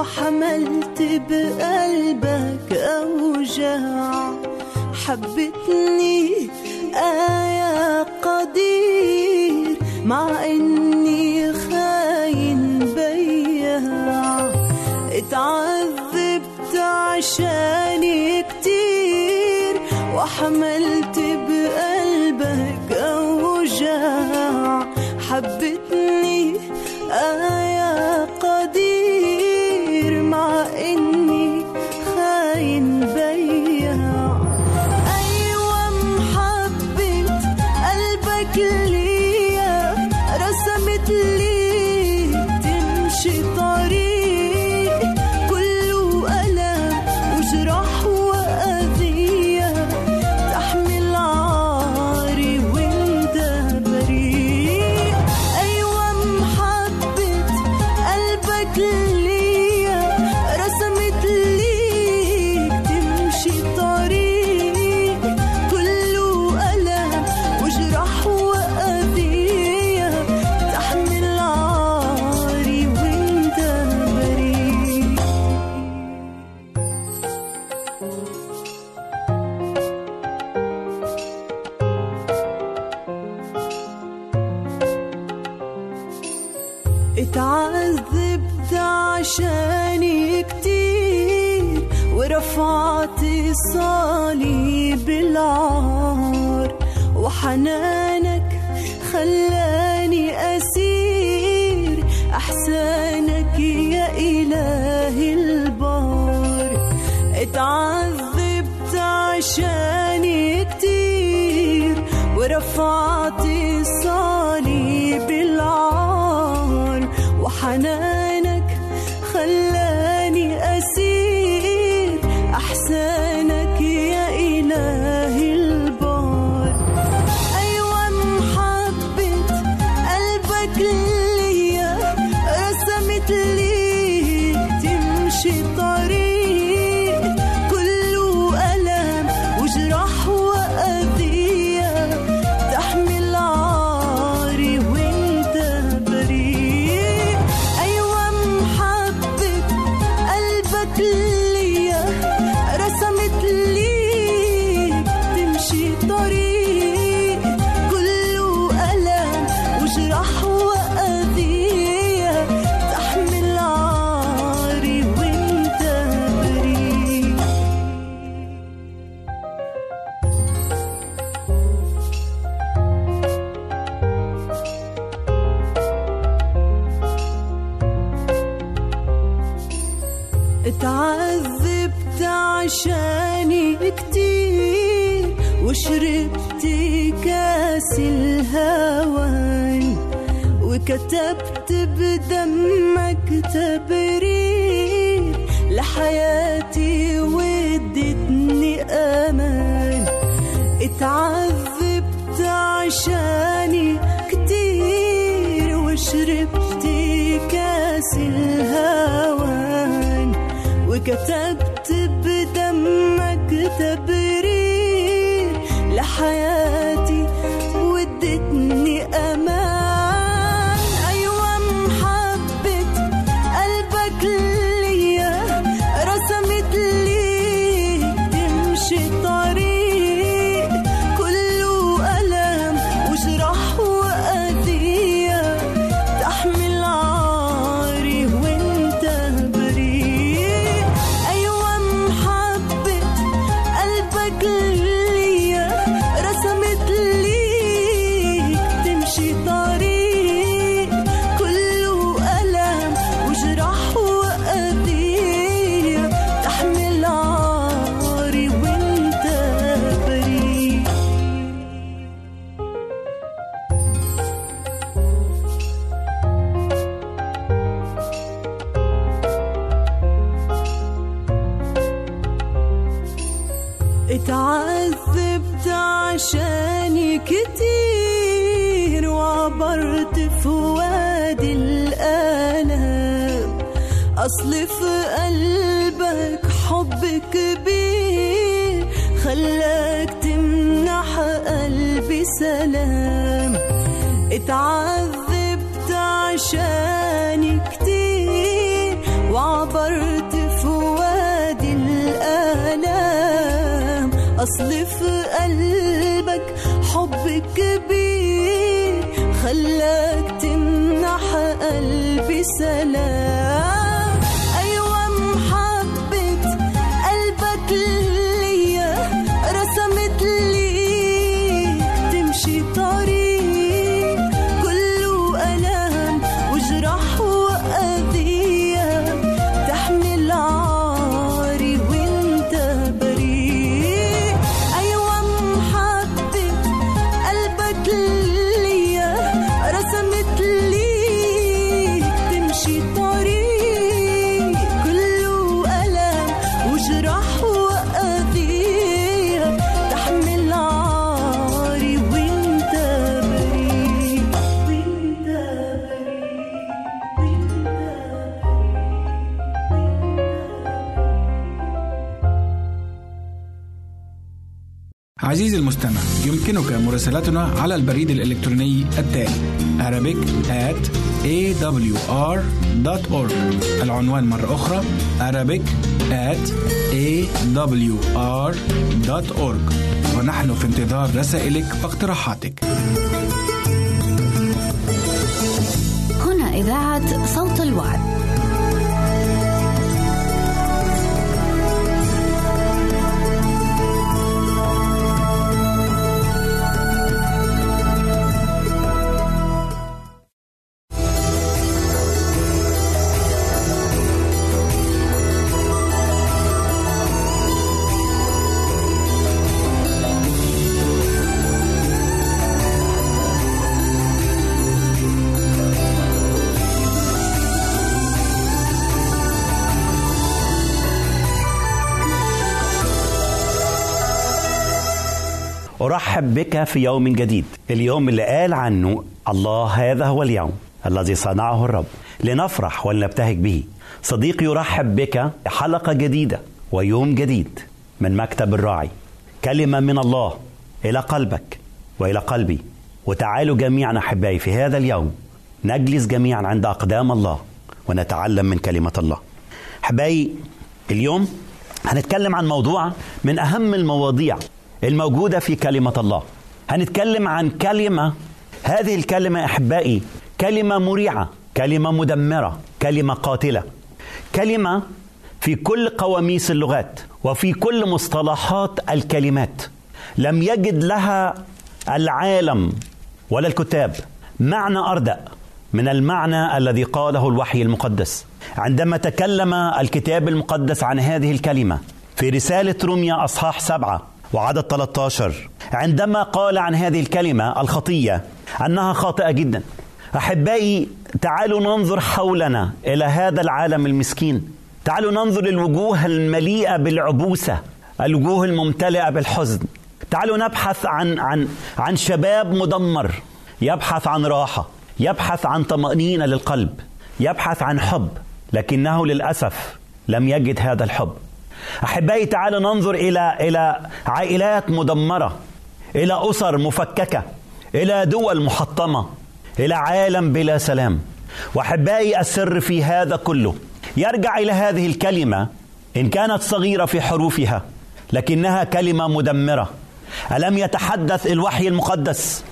وحملت بقلبك أوجاع. حبتني آية يا قدير مع إني خاين بياع اتعذبت عشان دفعتي صار to be مراسلتنا على البريد الإلكتروني التالي Arabic at awr.org العنوان مرة أخرى Arabic at awr.org ونحن في انتظار رسائلك واقتراحاتك. هنا إذاعة صوت الوعد. أرحب بك في يوم جديد. اليوم اللي قال عنه الله هذا هو اليوم الذي صنعه الرب لنفرح ولنبتهج به. صديقي يرحب بك حلقة جديدة ويوم جديد من مكتب الراعي. كلمة من الله إلى قلبك وإلى قلبي. وتعالوا جميعا أحبائي في هذا اليوم. نجلس جميعا عند أقدام الله ونتعلم من كلمة الله. أحبائي اليوم هنتكلم عن موضوع من أهم المواضيع الموجودة في كلمة الله. هنتكلم عن كلمة هذه الكلمة أحبائي كلمة مريعة كلمة مدمرة كلمة قاتلة. كلمة في كل قواميس اللغات وفي كل مصطلحات الكلمات. لم يجد لها العالم ولا الكتاب معنى أردأ من المعنى الذي قاله الوحي المقدس. عندما تكلم الكتاب المقدس عن هذه الكلمة في رسالة روميا أصحاح سبعة وعدد 13 عندما قال عن هذه الكلمة الخطية أنها خاطئة جدا. أحبائي تعالوا ننظر حولنا إلى هذا العالم المسكين. تعالوا ننظر الوجوه المليئة بالعبوسة الوجوه الممتلئة بالحزن. تعالوا نبحث عن عن عن شباب مدمر. يبحث عن راحة يبحث عن طمأنينة للقلب يبحث عن حب لكنه للأسف لم يجد هذا الحب. أحبائي تعالوا ننظر إلى إلى عائلات مدمرة إلى أسر مفككة إلى دول محطمة إلى عالم بلا سلام. وأحبائي السر في هذا كله. يرجع إلى هذه الكلمة إن كانت صغيرة في حروفها لكنها كلمة مدمرة. ألم يتحدث الوحي المقدس؟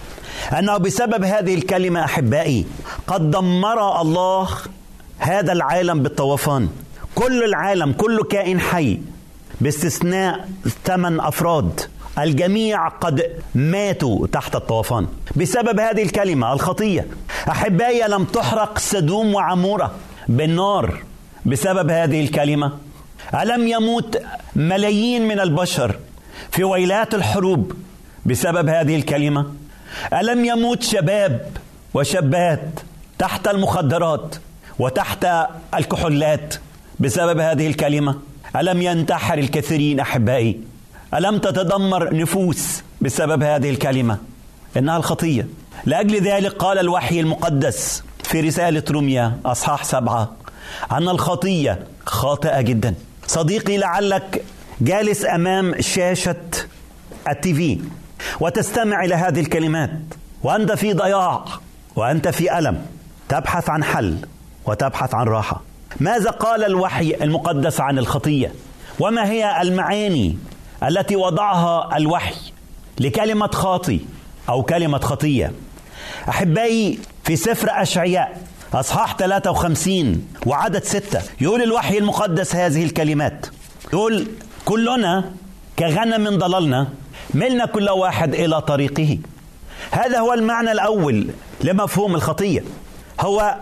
أنه بسبب هذه الكلمة أحبائي قد دمر الله هذا العالم بالطوفان. كل العالم كل كائن حي باستثناء ثمان أفراد الجميع قد ماتوا تحت الطوفان بسبب هذه الكلمة الخطية. أحبائي لم تحرق سدوم وعمورة بالنار بسبب هذه الكلمة. ألم يموت ملايين من البشر في ويلات الحروب بسبب هذه الكلمة؟ ألم يموت شباب وشابات تحت المخدرات وتحت الكحولات؟ بسبب هذه الكلمة؟ ألم ينتحر الكثيرين أحبائي؟ ألم تتدمر نفوس بسبب هذه الكلمة؟ إنها الخطية. لأجل ذلك قال الوحي المقدس في رسالة روميا أصحاح سبعة أن الخطية خاطئة جدا. صديقي لعلك جالس أمام شاشة التي في وتستمع إلى هذه الكلمات. وأنت في ضياع وأنت في ألم. تبحث عن حل وتبحث عن راحة. ماذا قال الوحي المقدس عن الخطية؟ وما هي المعاني التي وضعها الوحي لكلمة خاطي أو كلمة خطية؟ أحبائي في سفر أشعياء أصحاح 53 وعدد ستة يقول الوحي المقدس هذه الكلمات. يقول كلنا كغنم ضللنا ملنا كل واحد إلى طريقه. هذا هو المعنى الأول لمفهوم الخطية. هو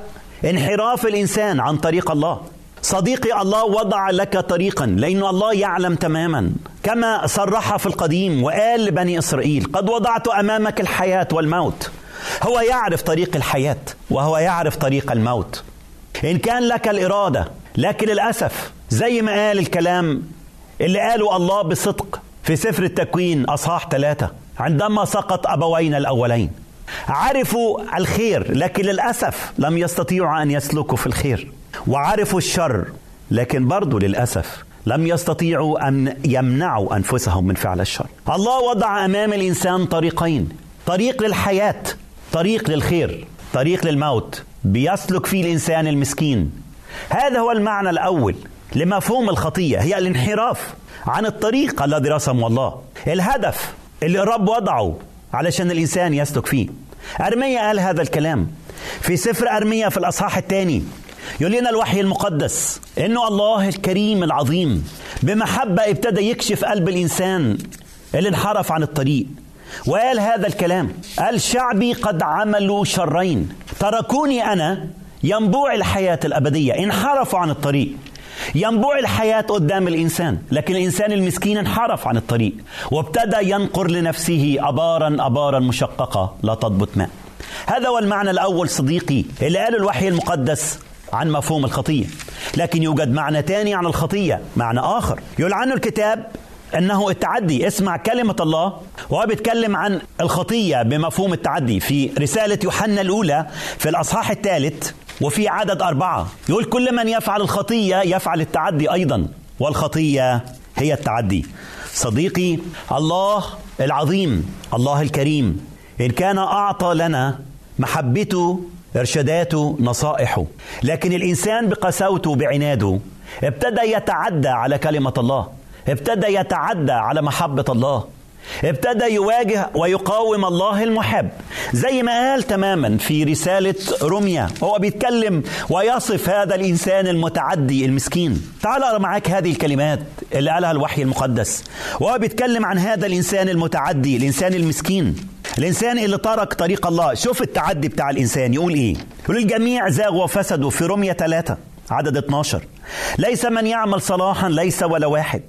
انحراف الإنسان عن طريق الله. صديقي الله وضع لك طريقا لأن الله يعلم تماما. كما صرح في القديم وقال لبني إسرائيل قد وضعت أمامك الحياة والموت. هو يعرف طريق الحياة وهو يعرف طريق الموت. إن كان لك الإرادة لكن للأسف زي ما قال الكلام اللي قاله الله بصدق في سفر التكوين أصحاح ثلاثة عندما سقط أبوينا الأولين. عرفوا الخير لكن للأسف لم يستطيعوا أن يسلكوا في الخير. وعرفوا الشر لكن برضو للأسف لم يستطيعوا أن يمنعوا أنفسهم من فعل الشر. الله وضع أمام الإنسان طريقين طريق للحياة طريق للخير طريق للموت بيسلك فيه الإنسان المسكين. هذا هو المعنى الأول لمفهوم الخطية هي الانحراف عن الطريق الذي رسمه الله. الهدف اللي الرب وضعه علشان الإنسان يسلك فيه. أرميا قال هذا الكلام في سفر أرميا في الأصحاح الثاني. يقول لنا الوحي المقدس إنه الله الكريم العظيم بمحبة ابتدى يكشف قلب الإنسان اللي انحرف عن الطريق. وقال هذا الكلام قال شعبي قد عملوا شرين تركوني أنا ينبوع الحياة الأبدية انحرفوا عن الطريق. ينبوع الحياة قدام الإنسان لكن الإنسان المسكين انحرف عن الطريق وابتدى ينقر لنفسه أبارا أبارا مشققة لا تضبط ماء. هذا هو المعنى الأول صديقي اللي قاله الوحي المقدس عن مفهوم الخطية. لكن يوجد معنى ثاني عن الخطية معنى آخر. يقول عنه الكتاب أنه التعدي. اسمع كلمة الله وهو بيتكلم عن الخطية بمفهوم التعدي. في رسالة يوحنا الأولى في الأصحاح الثالث وفي عدد أربعة. يقول كل من يفعل الخطية يفعل التعدي أيضا. والخطية هي التعدي. صديقي الله العظيم الله الكريم إن كان أعطى لنا محبته إرشاداته نصائحه. لكن الإنسان بقساوته بعناده ابتدى يتعدى على كلمة الله ابتدى يتعدى على محبة الله. ابتدى يواجه ويقاوم الله المحب. زي ما قال تماما في رسالة روميا هو بيتكلم ويصف هذا الإنسان المتعدي المسكين. تعال أقرأ معاك هذه الكلمات اللي قالها الوحي المقدس. وهو بيتكلم عن هذا الإنسان المتعدي الإنسان المسكين. الإنسان اللي ترك طريق الله. شوف التعدي بتاع الإنسان. يقول إيه؟ يقول الجميع زاغوا وفسدوا في روميا ثلاثة عدد 12 ليس من يعمل صلاحا ليس ولا واحد.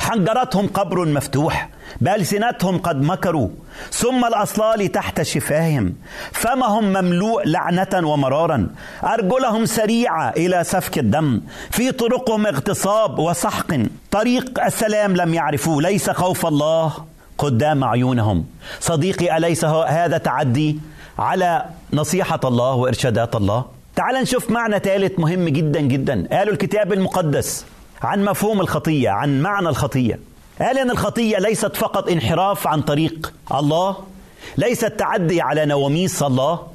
حنجرتهم قبر مفتوح بألسنتهم قد مكروا ثم الأصلال تحت شفاههم فمهم مملوء لعنة ومرارا أرجلهم سريعة إلى سفك الدم في طرقهم اغتصاب وسحق طريق السلام لم يعرفوه ليس خوف الله قدام عيونهم صديقي أليس هذا تعدي على نصيحة الله وإرشادات الله؟ تعال نشوف معنى ثالث مهم جدا جدا قالوا الكتاب المقدس. عن مفهوم الخطية عن معنى الخطية. قال إن الخطية ليست فقط انحراف عن طريق الله ليست تعدي على نواميس الله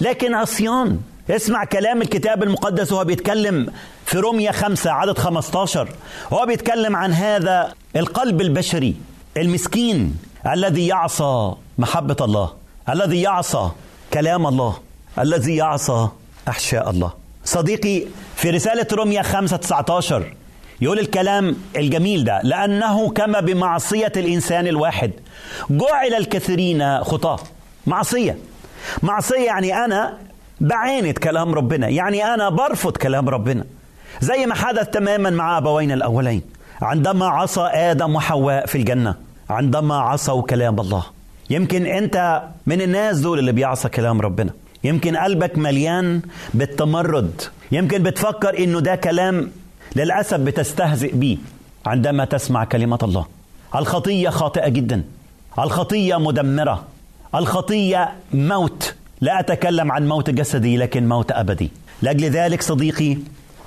لكن عصيان. اسمع كلام الكتاب المقدس وهو بيتكلم في روميا خمسة عدد 15 هو بيتكلم عن هذا القلب البشري المسكين الذي يعصى محبة الله الذي يعصى كلام الله الذي يعصى أحشاء الله. صديقي في رسالة روميا 5 19 يقول الكلام الجميل ده لأنه كما بمعصية الإنسان الواحد. جعل الكثيرين خطاة. معصية. معصية يعني أنا بعاند كلام ربنا يعني أنا برفض كلام ربنا. زي ما حدث تماما مع أبوين الأولين. عندما عصى آدم وحواء في الجنة عندما عصوا كلام الله. يمكن أنت من الناس دول اللي بيعصى كلام ربنا. يمكن قلبك مليان بالتمرد. يمكن بتفكر إنه ده كلام للأسف بتستهزئ به عندما تسمع كلمة الله. الخطية خاطئة جدا. الخطية مدمرة. الخطية موت. لا أتكلم عن موت جسدي لكن موت أبدي. لأجل ذلك صديقي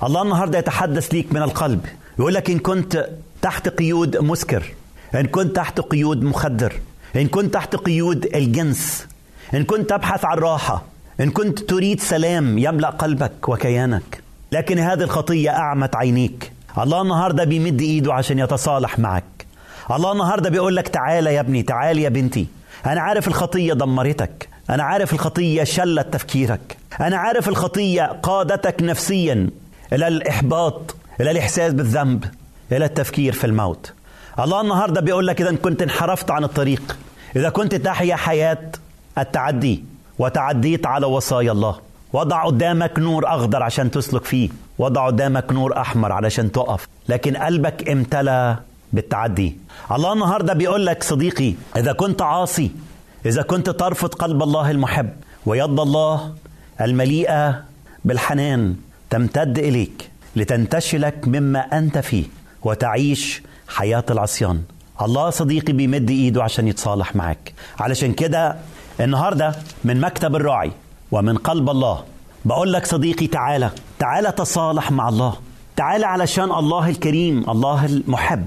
الله النهارده يتحدث ليك من القلب. يقول لك إن كنت تحت قيود مسكر إن كنت تحت قيود مخدر إن كنت تحت قيود الجنس إن كنت تبحث عن راحة إن كنت تريد سلام يملأ قلبك وكيانك. لكن هذه الخطية أعمت عينيك. الله النهارده بيمد إيده عشان يتصالح معك. الله النهارده بيقول لك تعالى يا ابني تعال يا بنتي. أنا عارف الخطية دمرتك. أنا عارف الخطية شلت تفكيرك. أنا عارف الخطية قادتك نفسيا إلى الإحباط إلى الإحساس بالذنب إلى التفكير في الموت. الله النهارده بيقول لك اذا كنت انحرفت عن الطريق. إذا كنت تحيا حياة التعدي وتعديت على وصايا الله. وضع قدامك نور أخضر عشان تسلك فيه. وضع قدامك نور أحمر علشان تقف. لكن قلبك امتلى بالتعدي. الله النهارده بيقول لك صديقي إذا كنت عاصي إذا كنت ترفض قلب الله المحب ويد الله المليئة بالحنان تمتد إليك لتنتشلك مما أنت فيه وتعيش حياة العصيان. الله صديقي بيمد إيده عشان يتصالح معك. علشان كده النهارده من مكتب الراعي ومن قلب الله. بقول لك صديقي تعالى تعالى تصالح مع الله. تعالى علشان الله الكريم الله المحب.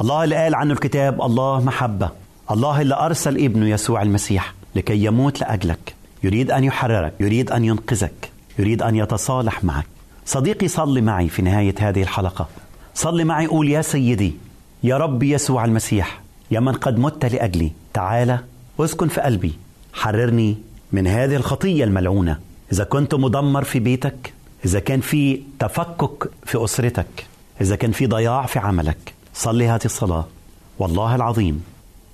الله اللي قال عنه الكتاب الله محبة. الله اللي أرسل ابنه يسوع المسيح لكي يموت لأجلك. يريد أن يحررك يريد أن ينقذك يريد أن يتصالح معك. صديقي صلي معي في نهاية هذه الحلقة. صلي معي قول يا سيدي يا رب يسوع المسيح يا من قد مت لأجلي تعالى أسكن في قلبي. حررني من هذه الخطية الملعونة. إذا كنت مدمر في بيتك إذا كان في تفكك في أسرتك إذا كان في ضياع في عملك صلي هذه الصلاة. والله العظيم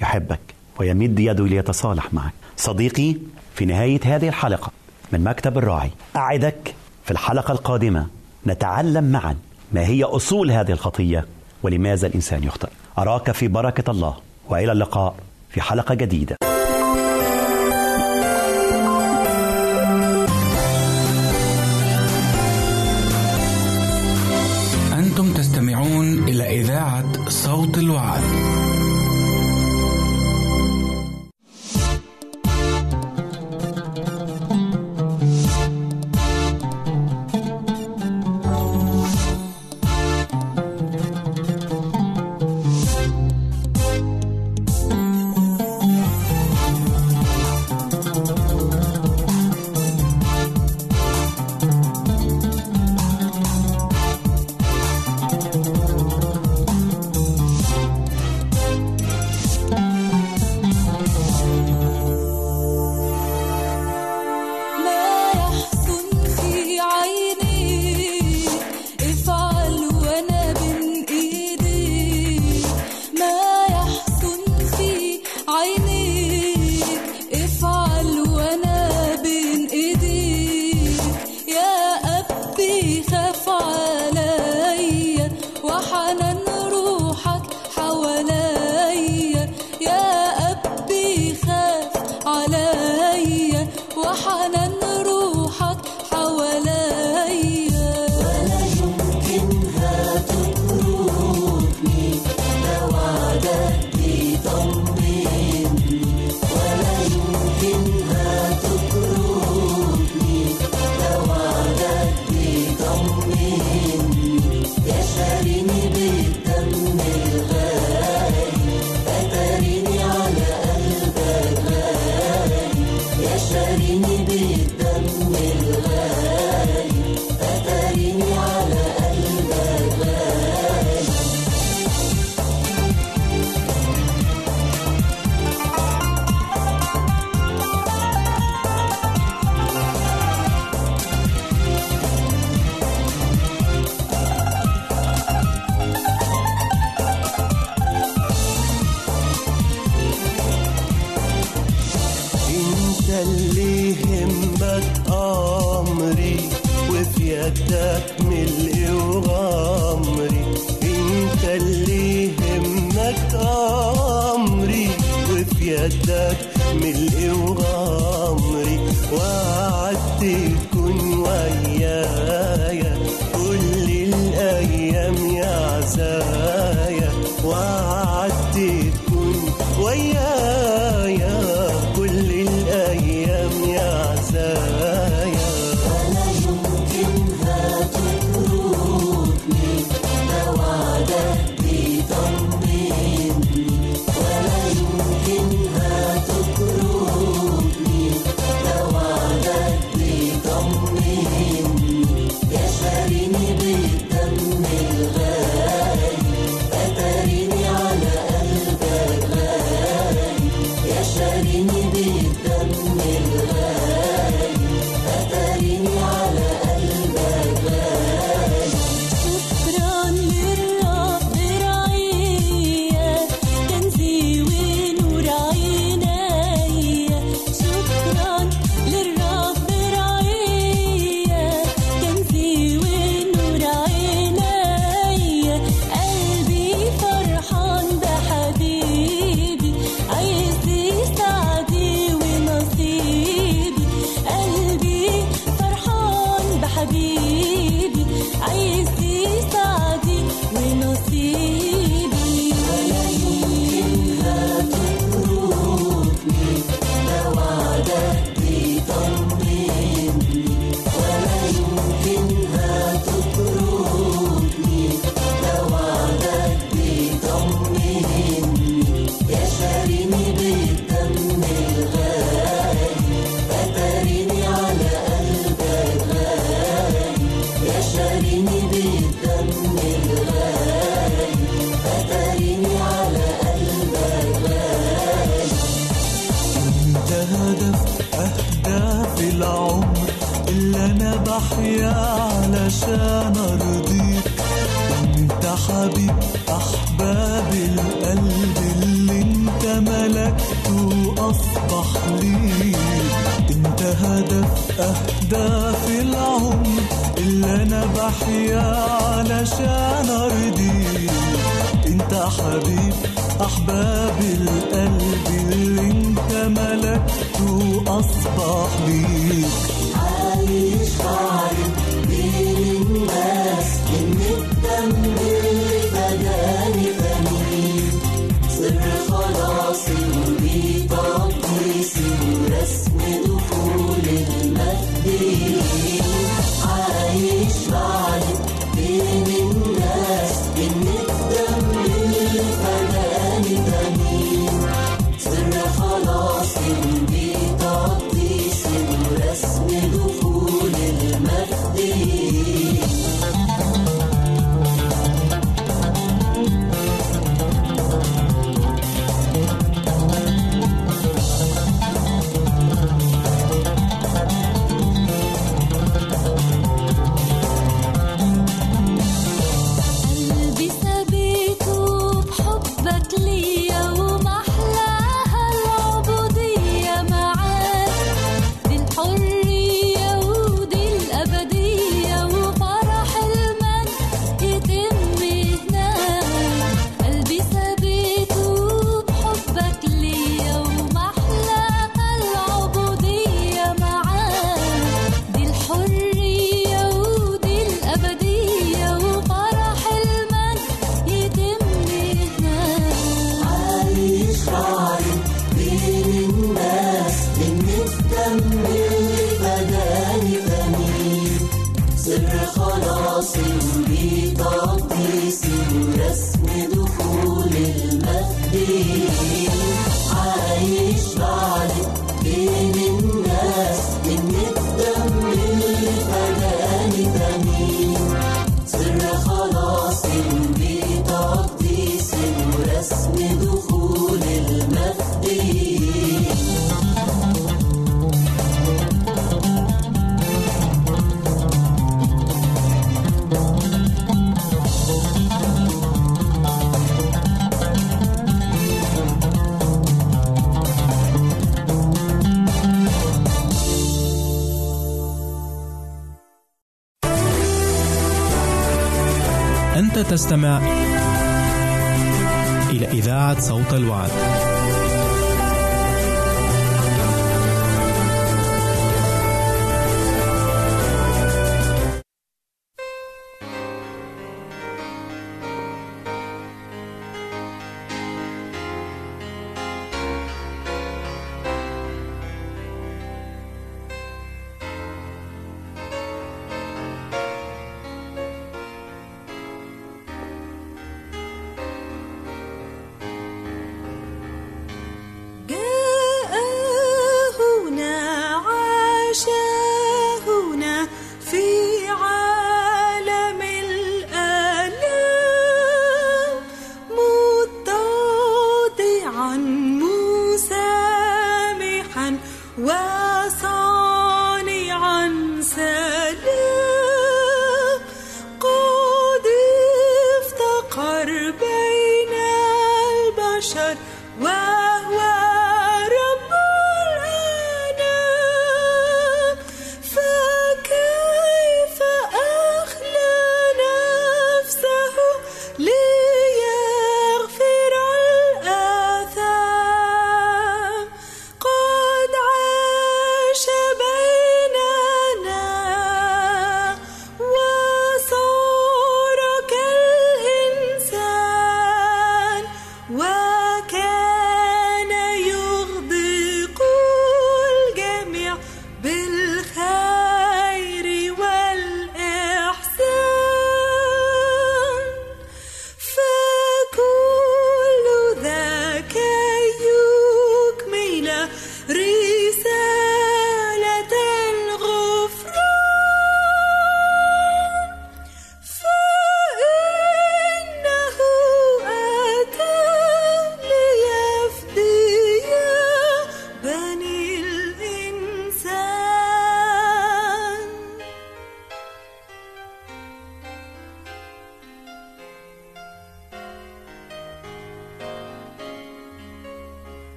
يحبك ويمد يده ليتصالح معك. صديقي في نهاية هذه الحلقة من مكتب الراعي أعدك في الحلقة القادمة نتعلم معا ما هي أصول هذه الخطية ولماذا الإنسان يخطئ. أراك في بركة الله وإلى اللقاء في حلقة جديدة. assim. تستمع إلى إذاعة صوت الوعد.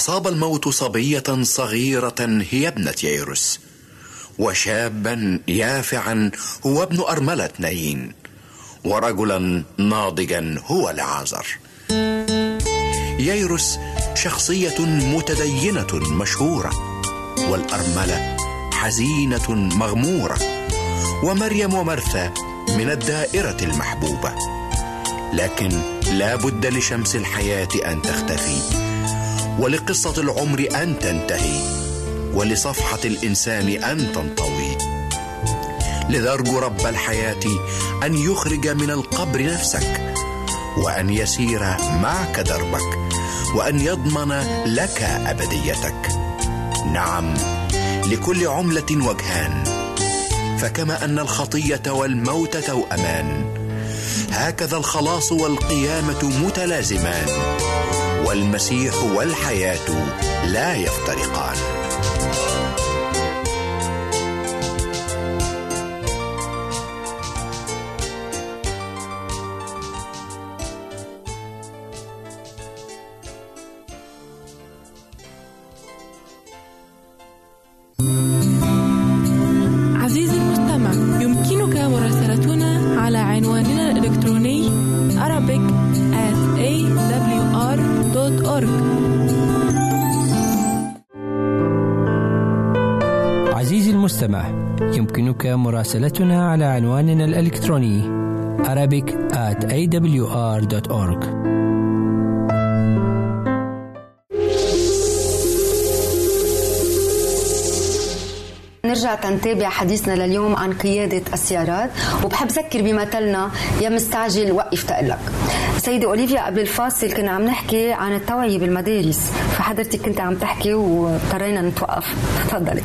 أصاب الموت صبية صغيرة هي ابنة ييروس وشابا يافعا هو ابن أرملة نايين ورجلا ناضجا هو لعازر ييروس شخصية متدينة مشهورة والأرملة حزينة مغمورة. ومريم ومرثا من الدائرة المحبوبة. لكن لا بد لشمس الحياة أن تختفي. ولقصة العمر أن تنتهي ولصفحة الإنسان أن تنطوي. لذا أرجو رب الحياة أن يخرج من القبر نفسك وأن يسير معك دربك وأن يضمن لك أبديتك. نعم لكل عملة وجهان فكما أن الخطية والموت توأمان هكذا الخلاص والقيامة متلازمان. والمسيح والحياة لا يفترقان. مراسلتنا على عنواننا الإلكتروني Arabic at awr.org نرجع تنتابع حديثنا لليوم عن قيادة السيارات وبحب ذكر بمثلنا يا مستعجل وقف تقلك سيدة أوليفيا قبل الفاصل كنا عم نحكي عن التوعية بالمدارس فحضرتك كنت عم تحكي واضطرينا نتوقف. تفضلي.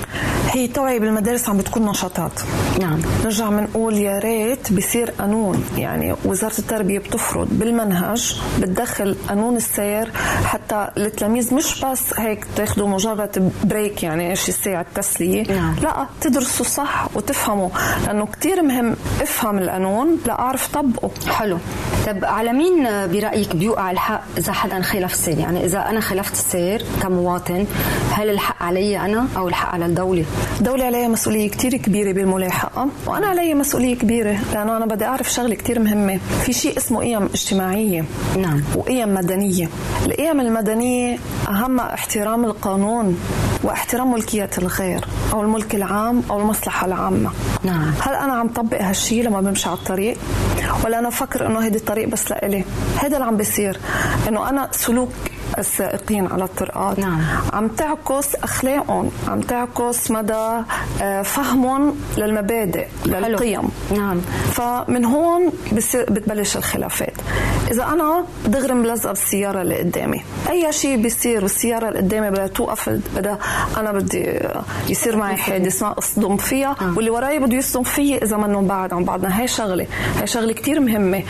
هي التوعية بالمدارس عم بتكون نشاطات. نعم. نرجع بنقول يا ريت بصير قانون. يعني وزارة التربية بتفرض بالمنهج بتدخل قانون السير حتى التلاميذ مش بس هيك تاخذوا مجرد بريك يعني شي ساعة تسلية. نعم. لا تدرسوا صح وتفهموا. لأنه كتير مهم افهم القانون لأعرف طبقه. حلو. طب على مين برأيك بيوقع الحق إذا حدا خالف السير؟ يعني إذا أنا خالفت السير كمواطن هل الحق علي أنا أو الحق على الدولة؟ الدولة عليها مسؤولية كتير كبيرة بالملاحقة وأنا علي مسؤولية كبيرة لأنه أنا بدي أعرف شغلة كتير مهمة. في شيء اسمه قيم اجتماعية. نعم. وقيم مدنية. القيم المدنية أهمها احترام القانون واحترام ملكية الغير أو الملك العام أو المصلحة العامة. نعم. هل أنا عم طبق هالشي لما بمشي على الطريق؟ ولا أنا فكر إنه هيدي الطريق بس لإلي؟ هذا اللي عم بيصير. إنه أنا سلوك السائقين على الطرقات. نعم. عم تعكس أخلاقهم عم تعكس مدى آه، فهمهم للمبادئ للقيم. نعم. فمن هون بتبلش الخلافات. إذا أنا دغري ملزقه بالسيارة اللي قدامي أي شيء بيصير والسيارة اللي قدامي بدها توقف بدها أنا بدي يصير معي حادث ما أصدم فيها واللي وراي بده يصدم فيي إذا منهم بعد عن بعضنا. هاي شغلة. هاي شغلة كتير مهمة.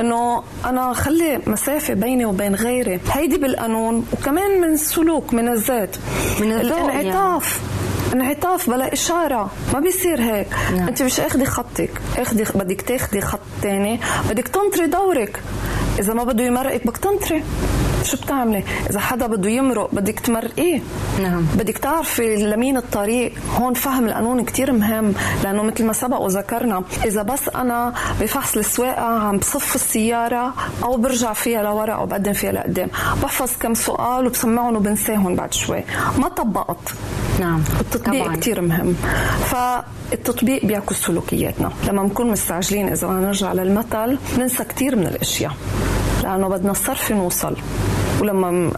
إنه أنا خلي مسافة بيني وبين غيري. هيدي بالقانون وكمان من السلوك من الذات من الذوق يعني. انعطاف بلا إشارة. ما بيصير هيك. نعم. أنت مش أخذي خطك. أخذي بدك تاخذي خط تاني. بدك تنطري دورك. إذا ما بده يمرقك بدك تنطري. شو بتعملي؟ إذا حدا بده يمرق بدك تمرقيه. نعم. بدك تعرفي لمين الطريق. هون فهم القانون كتير مهم لأنه مثل ما سبق وذكرنا إذا بس أنا بفحص السواقة عم بصف السيارة أو برجع فيها لورا أو بقدم فيها لقدام بحفظ كم سؤال وبسمعهم وبنساهم بعد شوي. ما طبقت. نعم. التطبيق طبعاً. كتير مهم. فالتطبيق بيعكس سلوكياتنا. لما بنكون مستعجلين إذا بدنا نرجع للمثل بننسى كتير من الأشياء. لأنه بدنا الصرف نوصل. ولما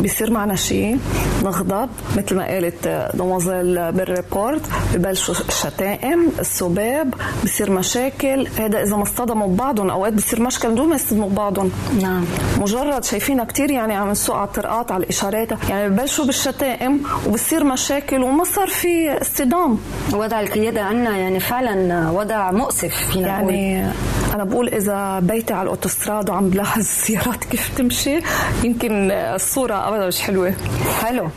بيصير معنا شيء نغضب مثل ما قالت demoiselle بال report ببلشوا الشتائم السباب بصير مشاكل. هذا إذا ما اصطدموا ببعضهم أوقات بصير مشكل بدون ما يصطدموا ببعضهم. نعم. مجرد شايفينها كتير يعني عم نسوق على الطرقات على الإشارات. يعني ببلشوا بالشتائم وبصير مشاكل وما صار في اصطدام. وضع القيادة عنا يعني فعلا وضع مؤسف فينا نقول. يعني أنا بقول إذا بيتي على الأوتوستراد وعم بلاحظ السيارات كيف تمشي؟ يمكن الصورة أبدا مش حلوة. حلو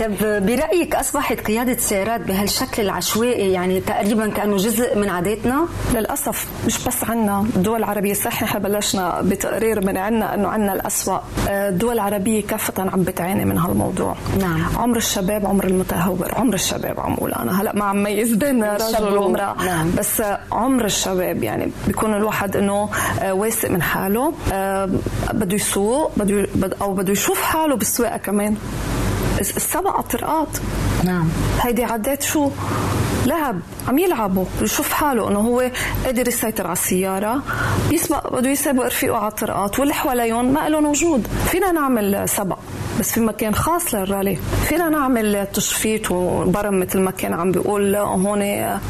طب برأيك أصبحت قيادة السيارات بهالشكل العشوائي يعني تقريبا كأنه جزء من عاداتنا؟ للأسف. مش بس عنا. الدول العربية صح نحن بلشنا بتقرير من عنا إنه عنا الأسوأ. الدول العربية كافة عم بتعاني من هالموضوع. نعم. عمر الشباب عمر المتهور. عمر الشباب عم أقول أنا. هلأ ما عم ميز بين رجل وامرأة. نعم. بس عمر الشباب يعني بيكون الواحد إنه آه، واثق من حاله آه، بده يسوق بده بد- أو بده يشوف حاله بالسواقة كمان. الس- السبق على الطرقات نعم. هيدي عادات شو؟ لعب عم يلعبوا. بيشوف حاله إنه هو قادر يسيطر على السيارة بيسبق بده يسابق رفيقه على الطرقات واللي حواليهم ما لهم وجود. فينا نعمل سبق بس في مكان خاص للرالي. فينا نعمل تشفيت وبرم مثل ما كان عم بيقول هون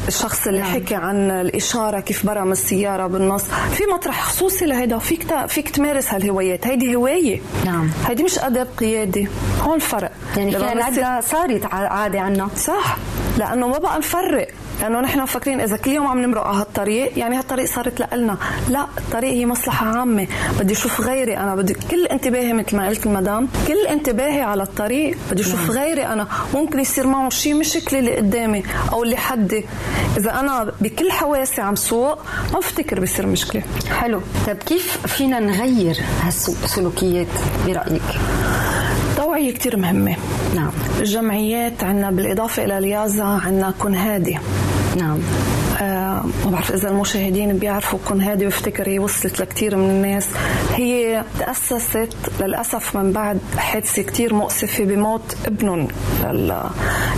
الشخص اللي نعم. حكي عن الإشارة كيف برم السيارة بالنص. في مطرح خصوصي لهيدا فيك فيك تمارس هالهوايات. هيدي هواية. نعم. هيدي مش اداب قيادي. هون الفرق يعني العادة صارت ع- عادة عنا. صح. لأنه ما بقى نفرق. لأنه نحن فاكرين إذا كل يوم عم نمرق على هالطريق يعني هالطريق صارت لنا لا الطريق هي مصلحة عامة. بدي أشوف غيري أنا. بدي كل انتباهي مثل ما قلت المدام كل انتباهي على الطريق بدي أشوف غيري أنا. ممكن يصير معه شيء مشكلة اللي قدامي أو اللي حدي. إذا أنا بكل حواسي عم سوق ما بفتكر بيصير مشكلة. حلو. طب كيف فينا نغير هالسلوكيات برأيك؟ توعية كتير مهمة. نعم. الجمعيات عنا بالإضافة إلى اليازا عنا كن هادي. نعم. آه ما بعرف إذا المشاهدين بيعرفوا كون هذه بفتكر هي وصلت لكثير من الناس. هي تأسست للأسف من بعد حادثة كثير مؤسفة بموت ابنهم. لل-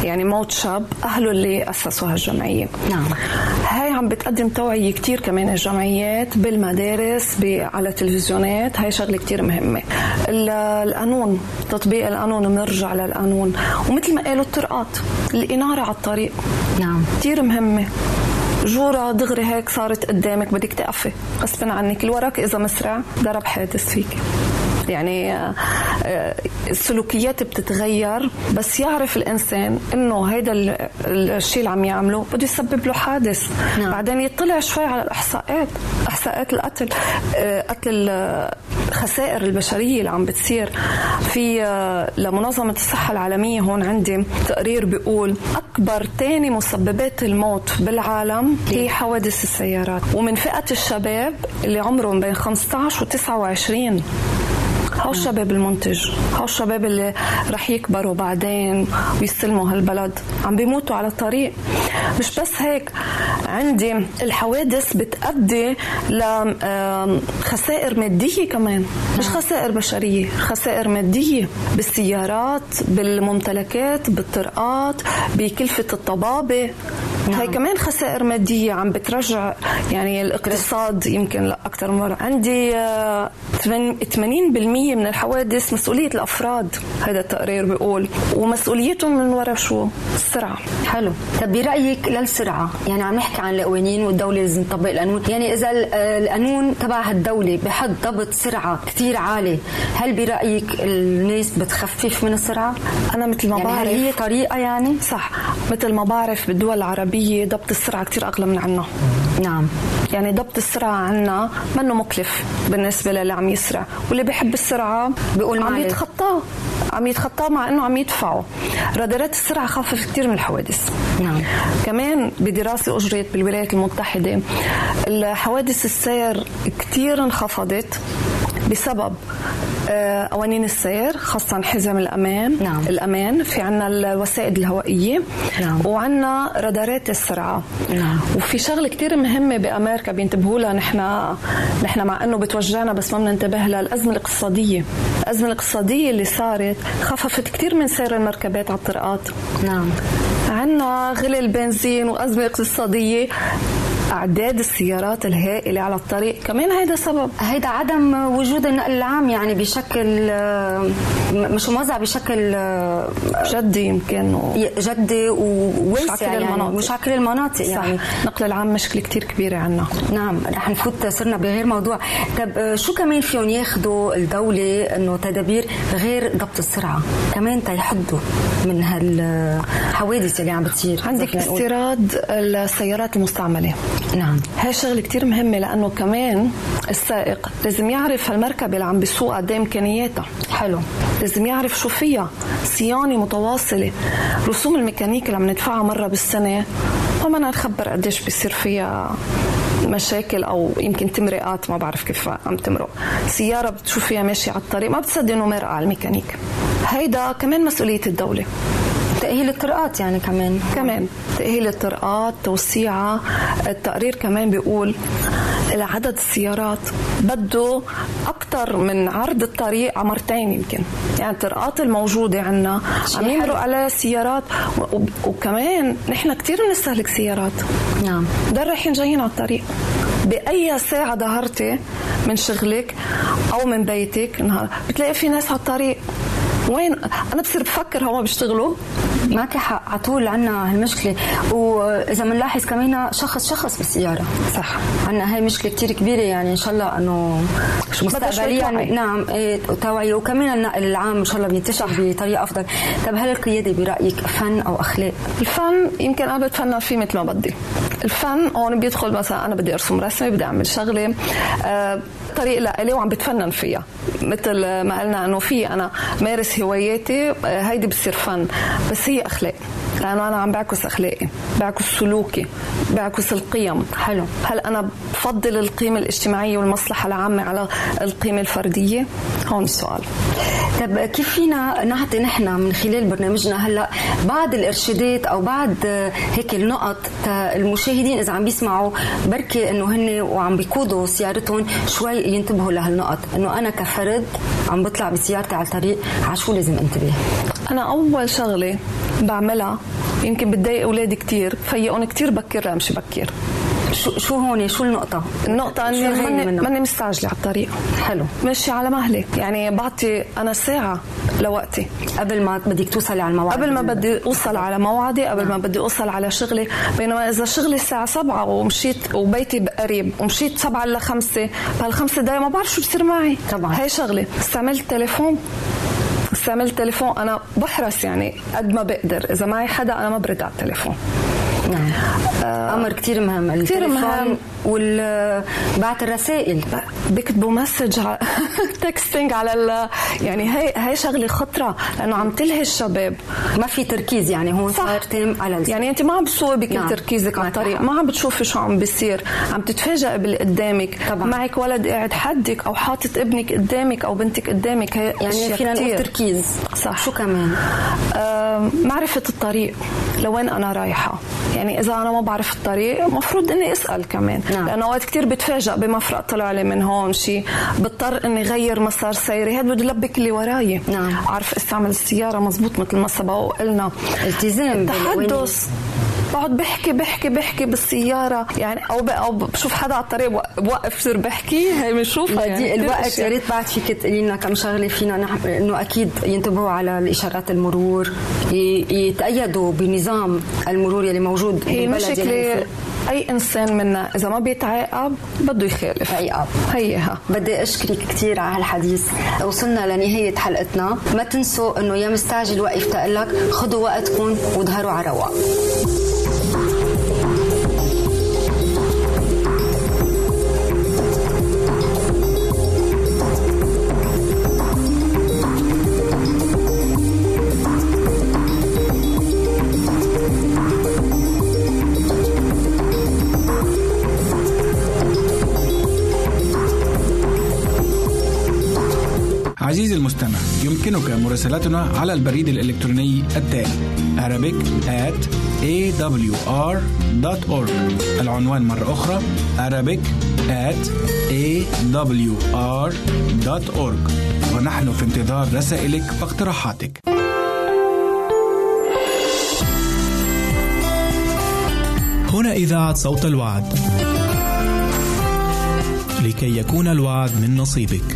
يعني موت شاب أهله اللي اسسوا هالجمعيه نعم. هاي عم بتقدم توعية كتير كمان الجمعيات بالمدارس ب- على التلفزيونات. هاي شغلة كتير مهمة. ال- القانون تطبيق القانون بنرجع للقانون. ومثل ما قالوا الطرقات الإنارة على الطريق. نعم. كتير مهمة. جورة دغري هيك صارت قدامك بدك تقفي. غصبا عنك اللي وراك إذا مسرع ضرب حادث فيك. يعني آه، آه، السلوكيات بتتغير بس يعرف الإنسان إنه هيدا ال- الشيء اللي عم يعمله بده يسبب له حادث. نعم. بعدين يطلع شوي على الإحصاءات إحصاءات القتل آه، قتل ال- الخسائر البشرية اللي عم بتصير. في آه، لمنظمة الصحة العالمية هون عندي تقرير بيقول أكبر ثاني مسببات الموت بالعالم هي حوادث السيارات. ومن فئة الشباب اللي عمرهم بين 15 و 29 هاو الشباب المنتج؟ هاو الشباب اللي رح يكبروا بعدين ويستلموا هالبلد؟ عم بيموتوا على الطريق. مش بس هيك عندي الحوادث بتأدي لخسائر مادية كمان. مش خسائر بشرية خسائر مادية بالسيارات بالممتلكات بالطرقات بكلفة الطبابة. نعم. هاي كمان خسائر مادية عم بترجع. يعني الاقتصاد يمكن لا أكثر مرة. عندي آه، 80% من الحوادث مسؤولية الأفراد. هذا التقرير بيقول ومسؤوليتهم من وراء شو؟ السرعة حلو. طب برأيك للسرعه يعني عم نحكي عن القوانين والدولة لازم تطبق القانون. يعني إذا ال- القانون تبع هالدولة بحد ضبط سرعه كثير عالي هل برأيك الناس بتخفف من السرعه أنا مثل ما يعني بعرف هل هي طريقة يعني؟ صح. مثل ما بعرف بالدول العربية ضبط السرعة كتير أغلى من عنا. نعم. يعني ضبط السرعة عنا منه مكلف بالنسبة للي عم يسرع واللي بيحب السرعة بيقول عم. يتخطاه. عم يتخطاه مع إنه عم يدفعه. رادارات السرعة خفف كتير من الحوادث. نعم. كمان بدراسة أجريت بالولايات المتحدة. الحوادث السير كتير انخفضت بسبب قوانين السير خاصة حزام الأمان. نعم. الأمان في عنا الوسائد الهوائية. نعم. وعنا رادارات السرعة. نعم. وفي شغلة كتير مهمة بأمريكا بينتبهوا لها. نحن نحن مع أنه بتوجعنا بس ما بننتبه لها. الأزمة الاقتصادية. الأزمة الاقتصادية اللي صارت خففت كتير من سير المركبات على الطرقات. نعم. عنا غلي البنزين وأزمة اقتصادية. أعداد السيارات الهائلة على الطريق. كمان هيدا سبب. هيدا عدم وجود النقل العام يعني بشكل آه، مش موزع بشكل آه، جدي يمكن و... جدي وواسع مش على كل يعني المناطق. مش على كل المناطق صح. يعني. نقل العام مشكلة كتير كبيرة عنا. نعم رح نفوت صرنا بغير موضوع. طب آه، شو كمان فيهم ياخذوا الدولة إنه تدابير غير ضبط السرعة؟ كمان تيحدوا من هالحوادث اللي عم بتصير. عندك. استيراد السيارات المستعملة. نعم. هاي شغلة كتير مهمة لأنه كمان السائق لازم يعرف هالمركبة اللي عم بيسوقها قد إيه إمكانياتها. حلو. لازم يعرف شو فيها. صيانة متواصلة. رسوم الميكانيك اللي عم ندفعها مرة بالسنة. ما بدنا نخبر قديش بيصير فيها مشاكل أو يمكن تمرقات. ما بعرف كيف عم تمرق. سيارة بتشوف فيها ماشية على الطريق. ما بتصدق إنه مرقه على الميكانيك. هيدا كمان مسؤولية الدولة. تأهيل الطرقات يعني كمان. كمان تأهيل الطرقات توسيعها التقرير كمان بيقول عدد السيارات بده أكثر من عرض الطريق على مرتين يمكن. يعني الطرقات الموجودة عنا عم. يمرق عليها سيارات وكمان نحن كثير بنستهلك سيارات. نعم. ده رايحين جايين على الطريق. بأي ساعة ظهرتي من شغلك أو من بيتك نهار بتلاقي في ناس على الطريق. وين؟ أنا بصير بفكر هم بيشتغلوا. معك حق على طول عنا هالمشكلة. وإذا بنلاحظ كمان شخص شخص بالسيارة. صح. عنا هاي مشكلة كتير كبيرة يعني إن شاء الله بدها شوية مستقبليا. نعم. إيه توعية. وكمان النقل العام إن شاء الله بينتشر بطريقة أفضل. طب هل القيادة برأيك فن أو أخلاق؟ الفن يمكن أنا بتفنن فيه مثل ما بدي. الفن هون بيدخل مثلا أنا بدي أرسم رسمة بدي أعمل شغلة. آه طريق لإلي وعم بتفنن فيها. مثل ما قلنا إنه في أنا مارس هواياتي آه هيدي بتصير فن بس هي أخلاق. لأنه أنا عم بعكس أخلاقي بعكس سلوكي بعكس القيم. حلو. هل أنا بفضل القيمة الاجتماعية والمصلحة العامة على القيمة الفردية؟ هون السؤال. طب كيف فينا نعطي نحن من خلال برنامجنا هلا بعض الإرشادات أو بعض هيك النقط المشاهدين إذا عم بيسمعوا بركي إنه هن وعم بيقودوا سيارتهم شوي ينتبهوا لهالنقط. إنه أنا كفرد عم بطلع بسيارتي على الطريق على شو لازم انتبه؟ أنا أول شغلة بعملها يمكن بتضايق أولادي كثير فيقون كثير بكر امشي بكير. شو شو هون؟ شو النقطة؟ النقطة إني ماني؟ ماني مستعجلة على الطريق. حلو. ماشي على مهلي. يعني بعطي أنا ساعة لوقتي. قبل ما بدك توصلي على الموعد قبل ما بدي أوصل على موعدي قبل ما بدي أوصل على شغلي. بينما إذا شغلي الساعة سبعة ومشيت وبيتي قريب ومشيت سبعة الا خمسة بهالخمس دقايق ما بعرف شو بصير معي. طبعا. هي شغلة. استعملت تليفون استعملت تليفون أنا بحرص يعني قد ما بقدر. إذا معي حدا أنا ما برد على التليفون. نعم. أمر كثير مهم. التليفون مهم. وال بعت الرسائل بيكتبوا message texting على ال يعني هي هي شغلة خطرة لأنه عم تلهي الشباب. ما في تركيز يعني هون صار تام على الس- يعني أنت ما عم بتصوبي كل نعم. تركيزك على معك الطريق. ما عم بتشوفي شو عم بيصير. عم تتفاجئ باللي قدامك. طبعاً. معك ولد قاعد حدك أو حاطط ابنك قدامك أو بنتك قدامك. هي يعني فينا نقول. تركيز. صح. شو كمان؟ آم، معرفة الطريق. لوين أنا رايحة؟ يعني إذا أنا ما بعرف الطريق مفروض إني أسأل كمان. نعم. لأنه أوقات كتير بتفاجأ بمفرق طلع لي من هون شيء بضطر إني غير مسار سيري هاد بدي لبك اللي وراي. نعم. أعرف استعمل السيارة مزبوط مثل ما سبق وقلنا. التزام التحدث. بقعد بحكي بحكي بحكي بالسيارة. يعني أو أو بشوف حدا على الطريق بوق- بوقف صير بحكي. هي بنشوفها. يعني الوقت. يا ريت بعد فيك تقولي لنا كم شغلة فينا نحن إنه أكيد ينتبهوا على الإشارات المرور ي- يتأيدوا بنظام المرور يلي موجود هي بالبلد يلي أي إنسان منا إذا ما بيتعاقب بده يخالف. عقاب. هيها. بدي أشكرك كثير على هالحديث. وصلنا لنهاية حلقتنا. ما تنسوا إنه يا مستعجل وقف تقلك خذوا وقتكم وظهروا على رواق. عزيزي المستمع يمكنك مراسلتنا على البريد الإلكتروني التالي Arabic at awr.org العنوان مرة أخرى Arabic at awr.org ونحن في انتظار رسائلك واقتراحاتك هنا إذاعة صوت الوعد. لكي يكون الوعد من نصيبك.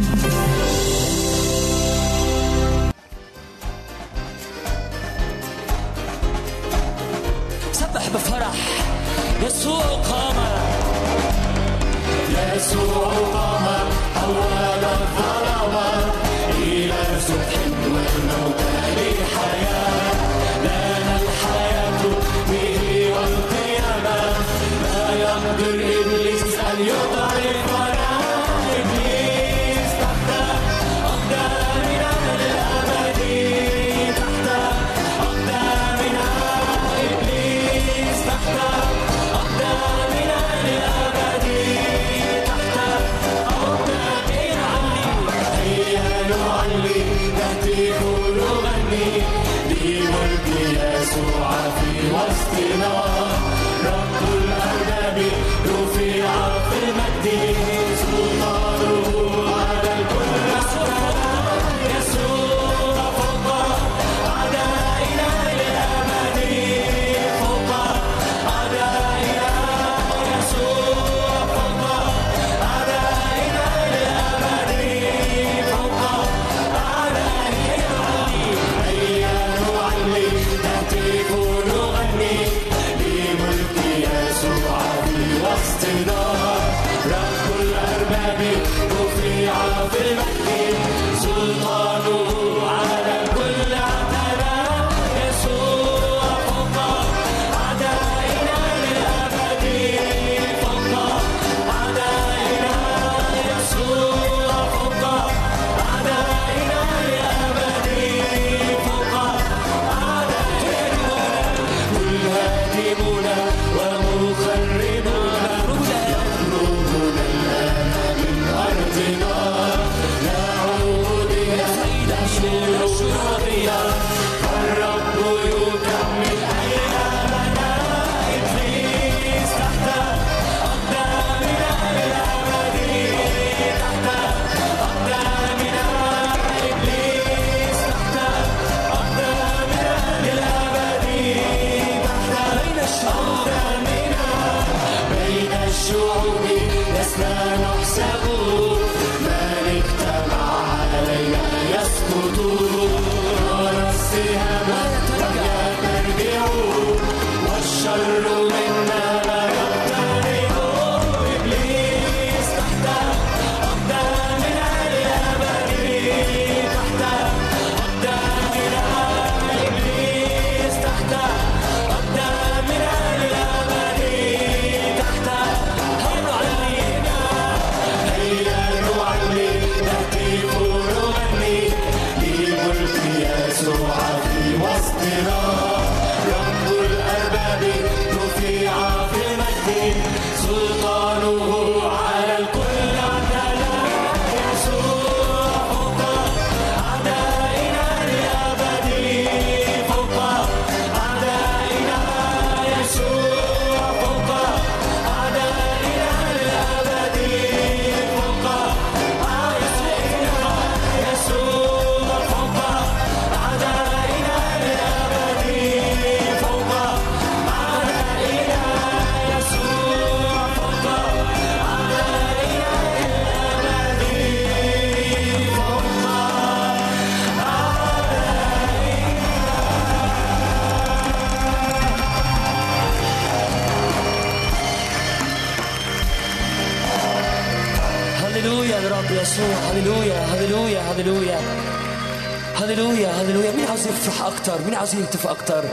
نهتف أكتر.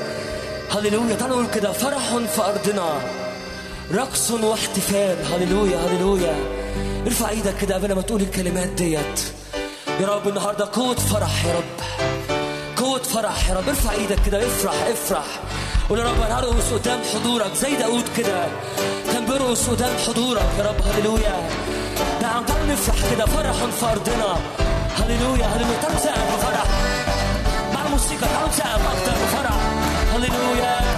هللويا تعالوا نقول كده فرح في أرضنا. رقص واحتفال. هللويا هللويا. ارفع إيدك كده قبل ما تقول الكلمات ديت. يا رب النهارده قوة فرح يا رب. قوة فرح يا رب. ارفع إيدك كده افرح افرح. قول يا رب أنا هرقص قدام حضورك. زي داود كده كان بيرقص قدام حضورك يا رب. هللويا. تعالوا نفرح كده فرح في أرضنا. هللويا هللويا. تعالوا نسقف موسيقى عود سقف أكتر بفرح هللويا.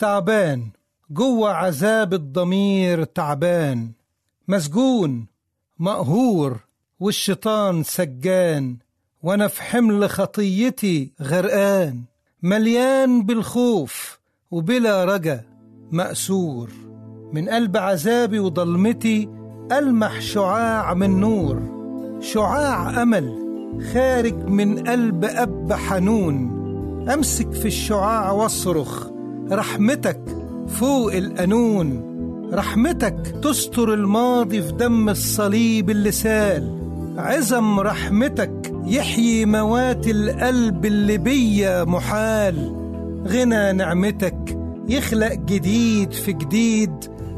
تعبان. جوه عذاب الضمير تعبان. مسجون مقهور والشيطان سجان. وأنا في حمل خطيتي غرقان. مليان بالخوف وبلا رجا. مأسور. من قلب عذابي وضلمتي ألمح شعاع من نور. شعاع أمل خارج من قلب أب حنون. أمسك في الشعاع وأصرخ. رحمتك فوق القانون رحمتك تستر الماضي في دم الصليب اللي سال عزم رحمتك يحيي موات القلب اللي بيا محال. غنى نعمتك يخلق جديد في جديد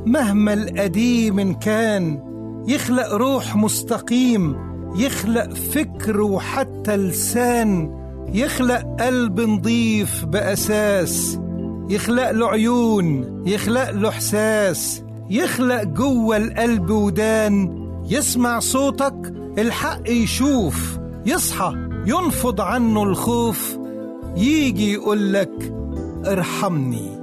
مهما القديم كان. يخلق روح مستقيم يخلق فكر وحتى لسان. يخلق قلب نضيف بأساس. يخلق له عيون يخلق له إحساس يخلق جوة القلب ودان يسمع صوتك الحق يشوف يصحى ينفض عنه الخوف يجي يقولك ارحمني.